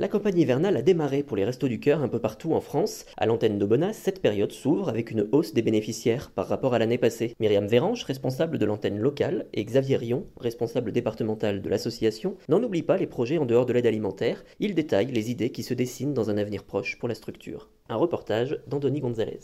La campagne hivernale a démarré pour les Restos du Cœur un peu partout en France. À l'antenne d'Aubenas, cette période s'ouvre avec une hausse des bénéficiaires par rapport à l'année passée. Myriam Vérange, responsable de l'antenne locale, et Xavier Rion, responsable départemental de l'association, n'en oublient pas les projets en dehors de l'aide alimentaire. Ils détaillent les idées qui se dessinent dans un avenir proche pour la structure. Un reportage d'Anthony Gonzalez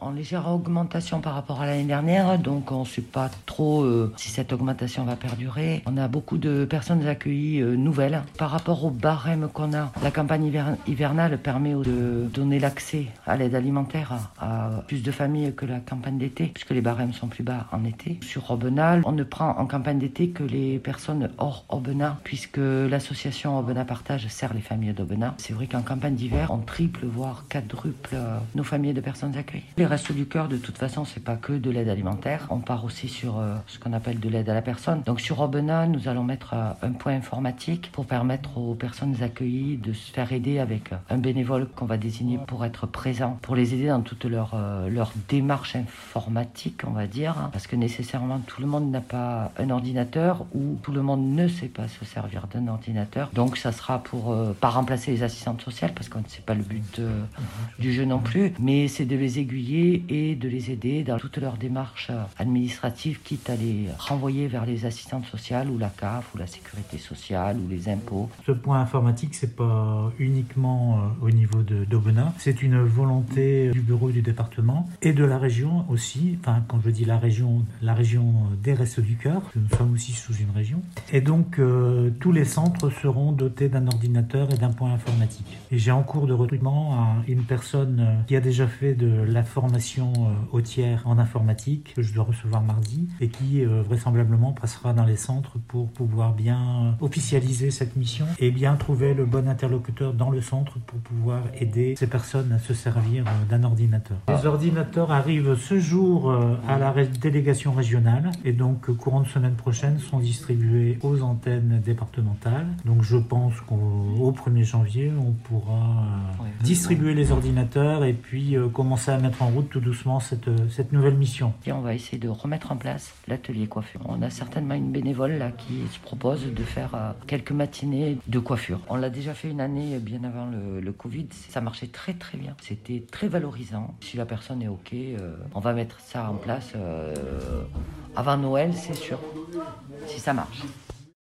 en légère augmentation par rapport à l'année dernière, donc on ne sait pas trop euh, si cette augmentation va perdurer. On a beaucoup de personnes accueillies euh, nouvelles. Par rapport au barème qu'on a, la campagne hivernale permet de donner l'accès à l'aide alimentaire à, plus de familles que la campagne d'été, puisque les barèmes sont plus bas en été. Sur Aubenas, on ne prend en campagne d'été que les personnes hors Aubenas, puisque l'association Aubenas Partage sert les familles d'Aubenas. C'est vrai qu'en campagne d'hiver, on triple, voire quadruple euh, nos familles de personnes accueillies. Restos du Cœur, de toute façon, c'est pas que de l'aide alimentaire. On part aussi sur euh, ce qu'on appelle de l'aide à la personne. Donc sur Aubenas, nous allons mettre euh, un point informatique pour permettre aux personnes accueillies de se faire aider avec euh, un bénévole qu'on va désigner pour être présent, pour les aider dans toute leur, leur démarche informatique, on va dire. Parce que nécessairement, tout le monde n'a pas un ordinateur ou tout le monde ne sait pas se servir d'un ordinateur. Donc ça sera pour pas remplacer les assistantes sociales parce que c'est pas le but du jeu non plus, mais c'est de les aiguiller et de les aider dans toutes leurs démarches administratives, quitte à les renvoyer vers les assistantes sociales ou la CAF ou la sécurité sociale ou les impôts. Ce point informatique, c'est pas uniquement euh, au niveau d'Aubenas, c'est une volonté du bureau du département et de la région aussi. Enfin, quand je dis la région, la région des Restes du Cœur, nous sommes aussi sous une région. Et donc, euh, tous les centres seront dotés d'un ordinateur et d'un point informatique. Et j'ai en cours de recrutement une personne qui a déjà fait de la formation euh, au tiers en informatique que je dois recevoir mardi et qui euh, vraisemblablement passera dans les centres pour pouvoir bien euh, officialiser cette mission et bien trouver le bon interlocuteur dans le centre pour pouvoir aider ces personnes à se servir d'un ordinateur. Les ordinateurs arrivent ce jour à la délégation régionale et donc courant de semaine prochaine sont distribués aux antennes départementales. Donc je pense qu'au 1er janvier, on pourra distribuer les ordinateurs et puis commencer à mettre en route tout doucement cette, cette nouvelle mission. Et on va essayer de remettre en place l'atelier coiffure. On a certainement une bénévole là qui se propose de faire euh, quelques matinées de coiffure. On l'a déjà fait une année bien avant le, Covid. Ça marchait très très bien. C'était très valorisant. Si la personne est OK, euh, on va mettre ça en place euh, avant Noël, c'est sûr. Si ça marche.